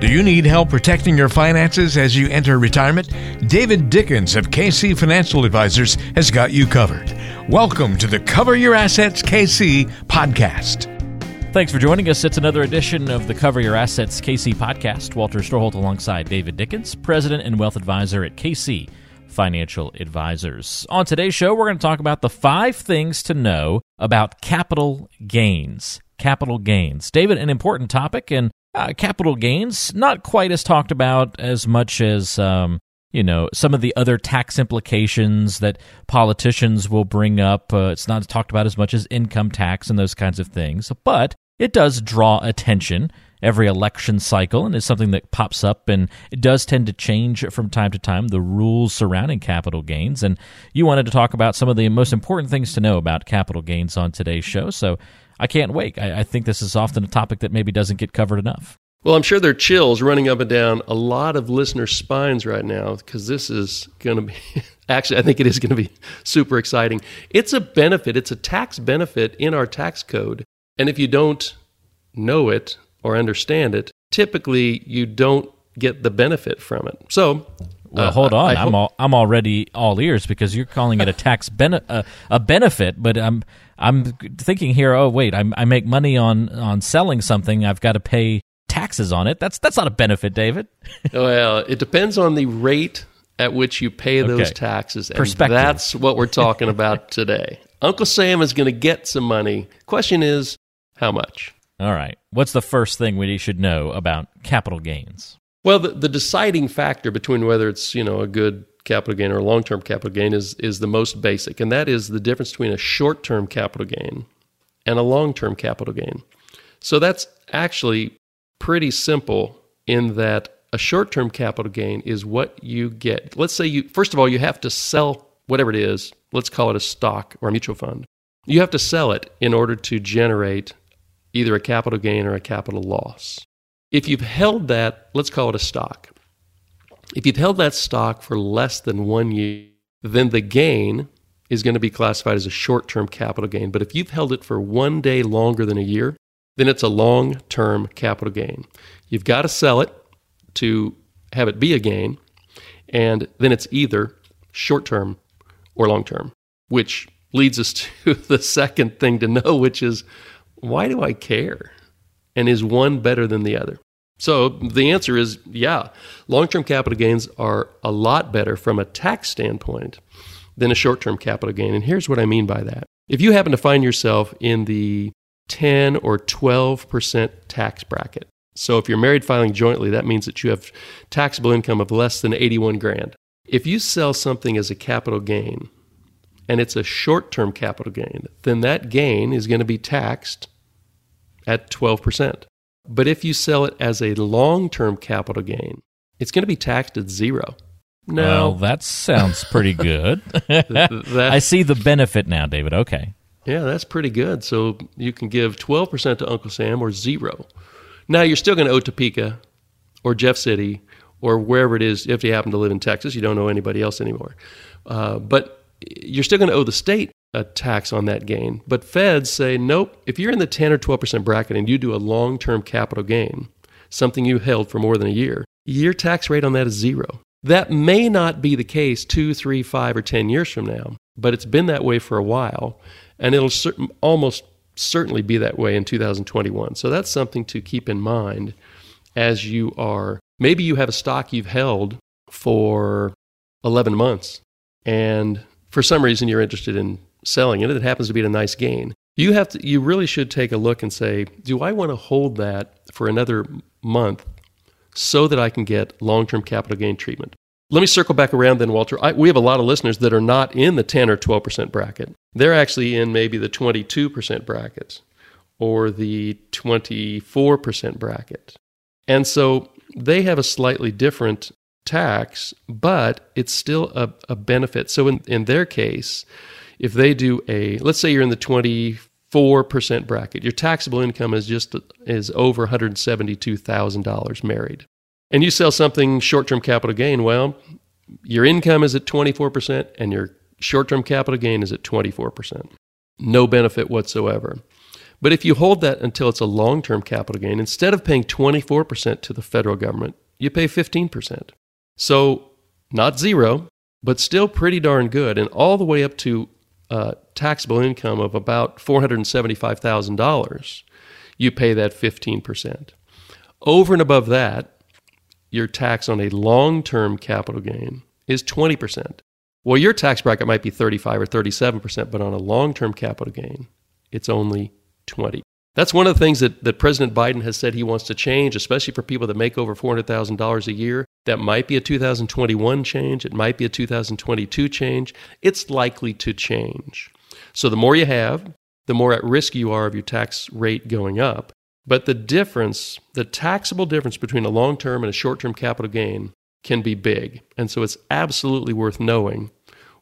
Do you need help protecting your finances as you enter retirement? David Dickens of KC Financial Advisors has got you covered. Welcome to the Cover Your Assets KC podcast. Thanks for joining us. It's another edition of the Cover Your Assets KC podcast. Walter Storholt alongside David Dickens, President and Wealth Advisor at KC Financial Advisors. On today's show, we're going to talk about the five things to know about capital gains. Capital gains. David, an important topic, and uh, capital gains, not quite as talked about as much as um, you know some of the other tax implications that politicians will bring up. Uh, it's not talked about as much as income tax and those kinds of things, but it does draw attention every election cycle and is something that pops up and it does tend to change from time to time the rules surrounding capital gains and you wanted to talk about some of the most important things to know about capital gains on today's show so i can't wait i, I think this is often a topic that maybe doesn't get covered enough well, I'm sure there are chills running up and down a lot of listeners' spines right now because this is going to be actually, I think it is going to be super exciting. It's a benefit, it's a tax benefit in our tax code. And if you don't know it or understand it, typically you don't get the benefit from it. So, well, uh, hold on. I, am all, I'm already all ears because you're calling it a tax bene- uh, a benefit, but I'm I'm thinking here. Oh, wait, I'm, I make money on on selling something. I've got to pay taxes on it. That's that's not a benefit, David. well, it depends on the rate at which you pay those okay. taxes. And Perspective. That's what we're talking about today. Uncle Sam is going to get some money. Question is, how much? All right. What's the first thing we should know about capital gains? Well, the, the deciding factor between whether it's you know a good capital gain or long term capital gain is is the most basic, and that is the difference between a short term capital gain and a long term capital gain. So that's actually pretty simple in that a short term capital gain is what you get. Let's say you, first of all, you have to sell whatever it is. Let's call it a stock or a mutual fund. You have to sell it in order to generate either a capital gain or a capital loss. If you've held that, let's call it a stock. If you've held that stock for less than one year, then the gain is going to be classified as a short term capital gain. But if you've held it for one day longer than a year, then it's a long term capital gain. You've got to sell it to have it be a gain, and then it's either short term or long term, which leads us to the second thing to know, which is why do I care? And is one better than the other? So the answer is yeah, long term capital gains are a lot better from a tax standpoint than a short term capital gain. And here's what I mean by that. If you happen to find yourself in the 10 or 12% tax bracket. So if you're married filing jointly, that means that you have taxable income of less than 81 grand. If you sell something as a capital gain and it's a short-term capital gain, then that gain is going to be taxed at 12%. But if you sell it as a long-term capital gain, it's going to be taxed at zero. No, well, that sounds pretty good. I see the benefit now, David. Okay. Yeah, that's pretty good. So you can give 12% to Uncle Sam or zero. Now you're still going to owe Topeka or Jeff City or wherever it is if you happen to live in Texas. You don't owe anybody else anymore. Uh, but you're still going to owe the state a tax on that gain. But feds say, nope, if you're in the 10 or 12% bracket and you do a long term capital gain, something you held for more than a year, your tax rate on that is zero. That may not be the case two, three, five, or 10 years from now, but it's been that way for a while and it'll cer- almost certainly be that way in 2021. So that's something to keep in mind as you are. Maybe you have a stock you've held for 11 months, and for some reason you're interested in selling it. It happens to be at a nice gain. You have to. You really should take a look and say, do I want to hold that for another month so that I can get long-term capital gain treatment? Let me circle back around then, Walter. I, we have a lot of listeners that are not in the 10 or 12% bracket. They're actually in maybe the 22% bracket or the 24% bracket. And so they have a slightly different tax, but it's still a, a benefit. So in, in their case, if they do a, let's say you're in the 24% bracket, your taxable income is just is over $172,000 married and you sell something short term capital gain, well, your income is at 24% and your short term capital gain is at 24%. No benefit whatsoever. But if you hold that until it's a long term capital gain, instead of paying 24% to the federal government, you pay 15%. So not zero, but still pretty darn good, and all the way up to uh, taxable income of about $475,000, you pay that 15%. Over and above that, your tax on a long term capital gain is 20%. Well, your tax bracket might be 35 or 37%, but on a long term capital gain, it's only 20. That's one of the things that, that President Biden has said he wants to change, especially for people that make over $400,000 a year. That might be a 2021 change. It might be a 2022 change. It's likely to change. So the more you have, the more at risk you are of your tax rate going up. But the difference, the taxable difference between a long term and a short term capital gain can be big. And so it's absolutely worth knowing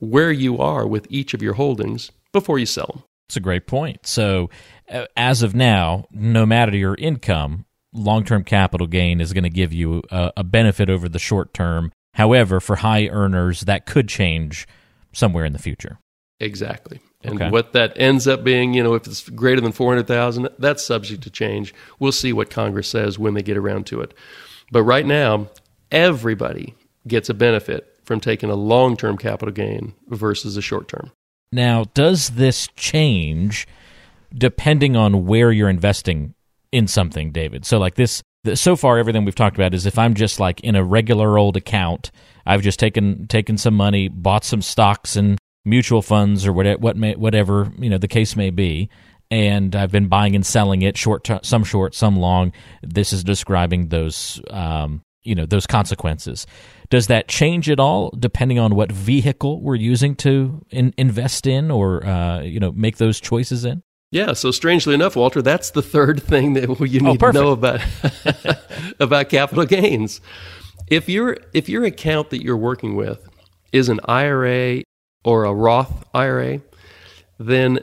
where you are with each of your holdings before you sell them. It's a great point. So, uh, as of now, no matter your income, long term capital gain is going to give you a, a, benefit over the short term. However, for high earners, that could change somewhere in the future. Exactly. And okay. what that ends up being, you know, if it's greater than 400,000, that's subject to change. We'll see what Congress says when they get around to it. But right now, everybody gets a benefit from taking a long term capital gain versus a short term. Now, does this change depending on where you're investing in something, David? So, like this, so far, everything we've talked about is if I'm just like in a regular old account, I've just taken taken some money, bought some stocks and mutual funds or whatever, what may, whatever you know the case may be, and I've been buying and selling it short, some short, some long. This is describing those um, you know those consequences. Does that change at all depending on what vehicle we're using to in, invest in or uh, you know make those choices in? Yeah, so strangely enough, Walter, that's the third thing that you oh, need oh, to know about about capital gains. If your if your account that you're working with is an IRA or a Roth IRA, then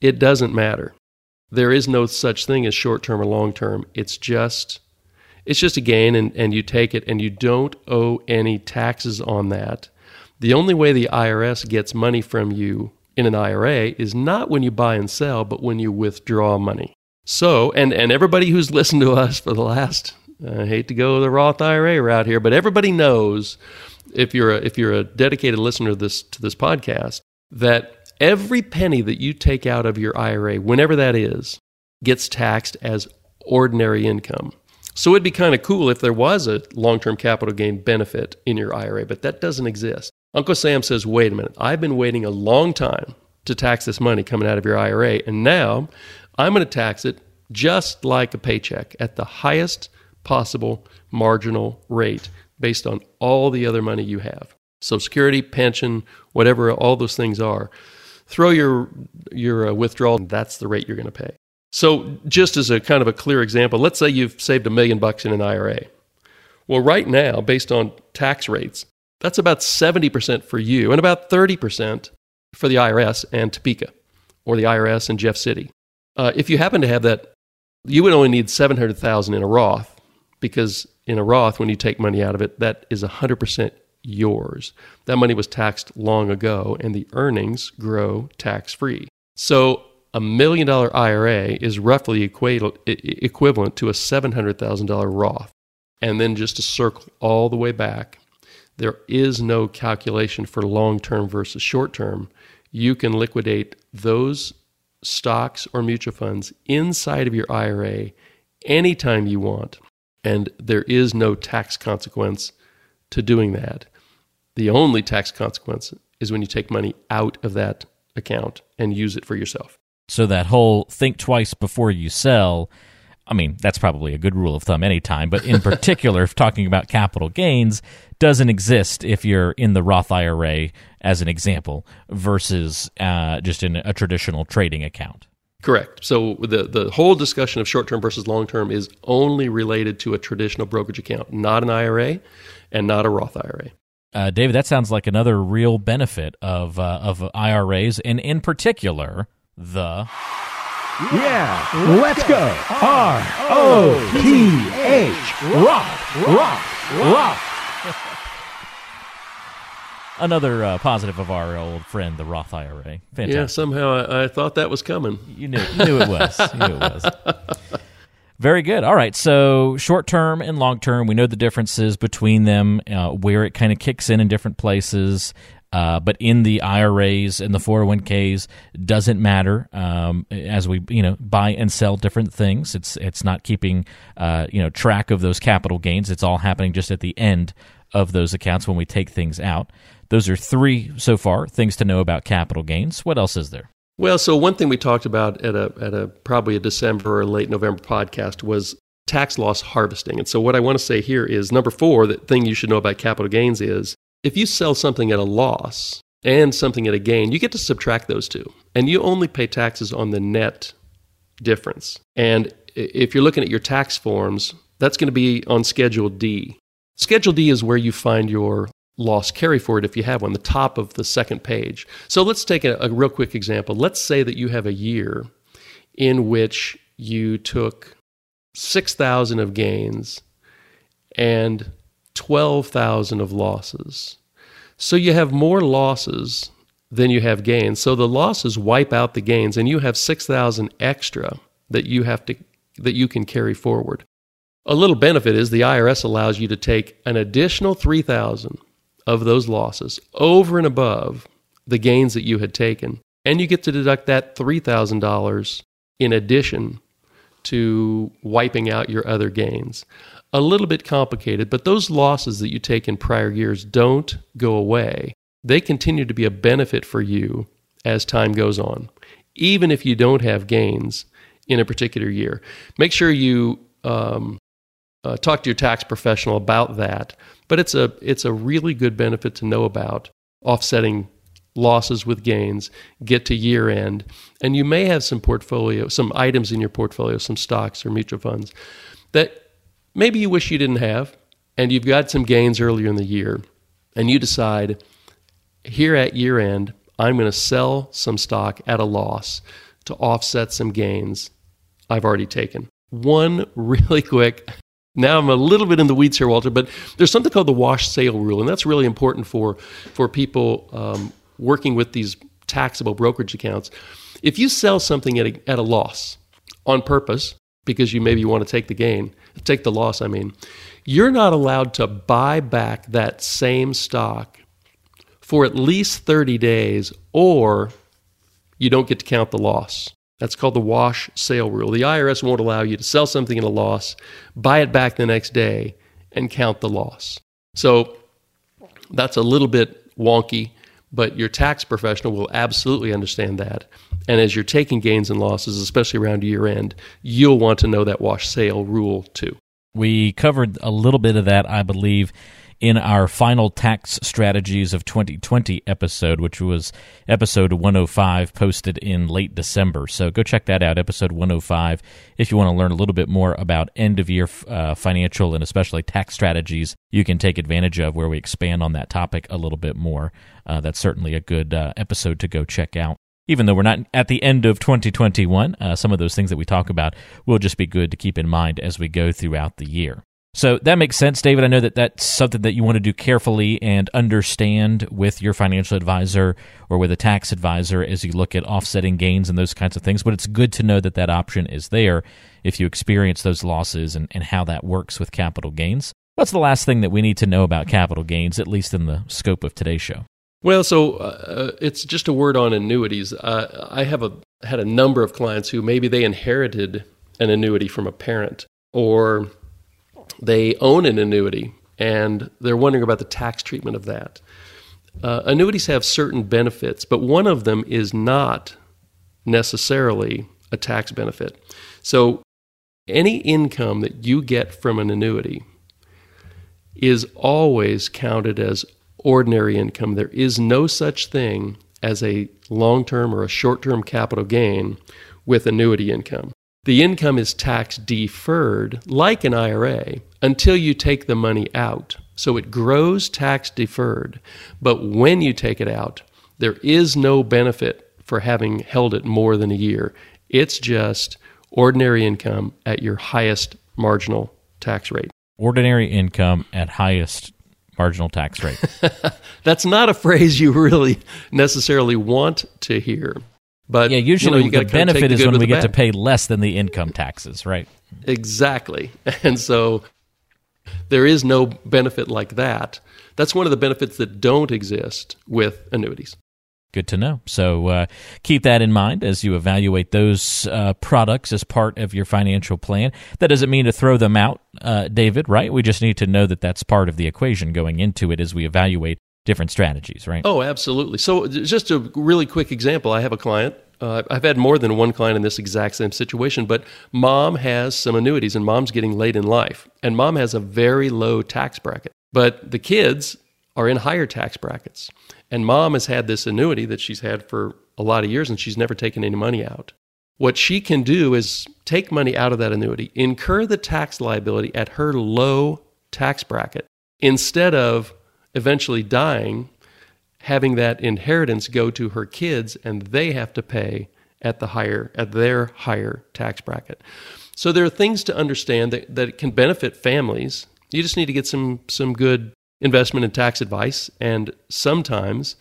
it doesn't matter. There is no such thing as short term or long term. It's just it's just a gain and, and you take it and you don't owe any taxes on that. The only way the IRS gets money from you in an IRA is not when you buy and sell, but when you withdraw money. So, and, and everybody who's listened to us for the last, uh, I hate to go the Roth IRA route here, but everybody knows if you're a, if you're a dedicated listener to this, to this podcast, that every penny that you take out of your IRA, whenever that is, gets taxed as ordinary income. So it'd be kind of cool if there was a long term capital gain benefit in your IRA, but that doesn't exist. Uncle Sam says, wait a minute, I've been waiting a long time to tax this money coming out of your IRA, and now I'm going to tax it just like a paycheck at the highest possible marginal rate based on all the other money you have. Social Security, pension, whatever all those things are. Throw your your uh, withdrawal, that's the rate you're going to pay. So, just as a kind of a clear example, let's say you've saved a million bucks in an IRA. Well, right now, based on tax rates, that's about 70% for you and about 30% for the IRS and Topeka or the IRS and Jeff City. Uh, if you happen to have that, you would only need 700,000 in a Roth because in a Roth, when you take money out of it, that is 100% yours. That money was taxed long ago and the earnings grow tax free. So a million dollar IRA is roughly equivalent to a $700,000 Roth. And then just to circle all the way back, there is no calculation for long term versus short term. You can liquidate those stocks or mutual funds inside of your IRA anytime you want. And there is no tax consequence to doing that. The only tax consequence is when you take money out of that account and use it for yourself. So that whole think twice before you sell, I mean, that's probably a good rule of thumb anytime, but in particular, if talking about capital gains, doesn't exist if you're in the Roth IRA, as an example, versus uh, just in a traditional trading account. Correct. So the, the whole discussion of short term versus long term is only related to a traditional brokerage account, not an IRA and not a Roth IRA. Uh, David, that sounds like another real benefit of uh, of IRAs, and in particular, the. Yeah, let's go. R O T H. Rock, rock, rock. Another uh, positive of our old friend, the Roth IRA. Fantastic. Yeah, somehow I, I thought that was coming. You knew, you knew it was. You knew it was. Very good. All right. So, short term and long term, we know the differences between them, uh, where it kind of kicks in in different places. Uh, but in the IRAs and the 401ks doesn't matter um, as we you know buy and sell different things. It's it's not keeping uh, you know track of those capital gains. It's all happening just at the end of those accounts when we take things out. Those are three so far things to know about capital gains. What else is there? Well, so one thing we talked about at a at a probably a December or late November podcast was tax loss harvesting. And so what I want to say here is number 4, the thing you should know about capital gains is if you sell something at a loss and something at a gain, you get to subtract those two. And you only pay taxes on the net difference. And if you're looking at your tax forms, that's going to be on Schedule D. Schedule D is where you find your loss carry forward if you have one, the top of the second page. So let's take a, a real quick example. Let's say that you have a year in which you took 6,000 of gains and 12,000 of losses. So you have more losses than you have gains. So the losses wipe out the gains and you have 6,000 extra that you have to that you can carry forward. A little benefit is the IRS allows you to take an additional 3,000 of those losses over and above the gains that you had taken and you get to deduct that $3,000 in addition to wiping out your other gains a little bit complicated, but those losses that you take in prior years don't go away. They continue to be a benefit for you as time goes on, even if you don't have gains in a particular year. Make sure you um, uh, talk to your tax professional about that. But it's a it's a really good benefit to know about offsetting losses with gains. Get to year end, and you may have some portfolio, some items in your portfolio, some stocks or mutual funds that maybe you wish you didn't have, and you've got some gains earlier in the year, and you decide here at year end, I'm going to sell some stock at a loss to offset some gains I've already taken. One really quick now I'm a little bit in the weeds here, Walter, but there's something called the wash sale rule, and that's really important for for people um, working with these taxable brokerage accounts. If you sell something at a, at a loss on purpose because you maybe want to take the gain, take the loss, I mean, you're not allowed to buy back that same stock for at least 30 days or you don't get to count the loss. That's called the wash sale rule. The IRS won't allow you to sell something at a loss, buy it back the next day, and count the loss. So that's a little bit wonky, but your tax professional will absolutely understand that. And as you're taking gains and losses, especially around year end, you'll want to know that wash sale rule too. We covered a little bit of that, I believe, in our final tax strategies of 2020 episode, which was episode 105, posted in late December. So go check that out, episode 105, if you want to learn a little bit more about end of year uh, financial and especially tax strategies you can take advantage of, where we expand on that topic a little bit more. Uh, that's certainly a good uh, episode to go check out even though we're not at the end of 2021, uh, some of those things that we talk about will just be good to keep in mind as we go throughout the year. So that makes sense, David. I know that that's something that you want to do carefully and understand with your financial advisor or with a tax advisor as you look at offsetting gains and those kinds of things. But it's good to know that that option is there if you experience those losses and, and how that works with capital gains. What's the last thing that we need to know about capital gains, at least in the scope of today's show? Well, so uh, it's just a word on annuities. Uh, I have a, had a number of clients who maybe they inherited an annuity from a parent or they own an annuity and they're wondering about the tax treatment of that. Uh, annuities have certain benefits, but one of them is not necessarily a tax benefit. So, any income that you get from an annuity is always counted as ordinary income. There is no such thing as a long term or a short term capital gain with annuity income. The income is tax deferred, like an IRA, until you take the money out. So it grows tax deferred. But when you take it out, there is no benefit for having held it more than a year. It's just ordinary income at your highest marginal tax rate. Ordinary income at highest marginal tax rate. That's not a phrase you really necessarily want to hear. But yeah, usually you know, you the benefit the is when we get bad. to pay less than the income taxes, right? Exactly. And so there is no benefit like that. That's one of the benefits that don't exist with annuities. Good to know. So uh, keep that in mind as you evaluate those uh, products as part of your financial plan. That doesn't mean to throw them out, uh, David, right? We just need to know that that's part of the equation going into it as we evaluate different strategies, right? Oh, absolutely. So, just a really quick example I have a client. Uh, I've had more than one client in this exact same situation, but mom has some annuities and mom's getting late in life. And mom has a very low tax bracket, but the kids are in higher tax brackets. And mom has had this annuity that she's had for a lot of years and she's never taken any money out. What she can do is take money out of that annuity, incur the tax liability at her low tax bracket, instead of eventually dying, having that inheritance go to her kids and they have to pay at the higher at their higher tax bracket. So there are things to understand that, that can benefit families. You just need to get some some good investment and tax advice and sometimes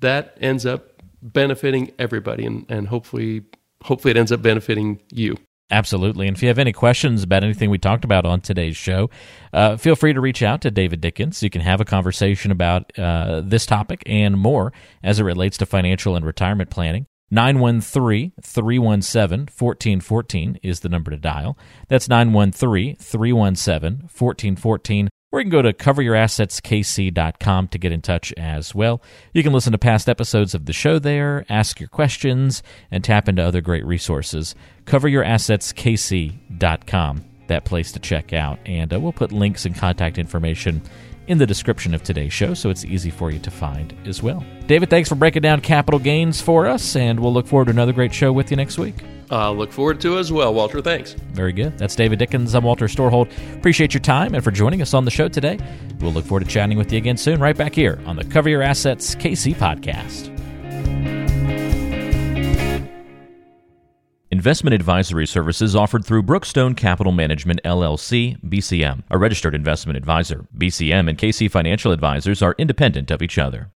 that ends up benefiting everybody and, and hopefully hopefully it ends up benefiting you. Absolutely. And if you have any questions about anything we talked about on today's show, uh, feel free to reach out to David Dickens. You can have a conversation about uh, this topic and more as it relates to financial and retirement planning. 913 317 1414 is the number to dial. That's 913 317 1414 or you can go to coveryourassetskc.com to get in touch as well. You can listen to past episodes of the show there, ask your questions, and tap into other great resources. Coveryourassetskc.com, that place to check out. And uh, we'll put links and contact information in the description of today's show so it's easy for you to find as well. David, thanks for breaking down capital gains for us, and we'll look forward to another great show with you next week. I'll look forward to it as well, Walter. Thanks. Very good. That's David Dickens. I'm Walter Storholt. Appreciate your time and for joining us on the show today. We'll look forward to chatting with you again soon, right back here on the Cover Your Assets KC podcast. Investment advisory services offered through Brookstone Capital Management LLC, BCM, a registered investment advisor. BCM and KC Financial Advisors are independent of each other.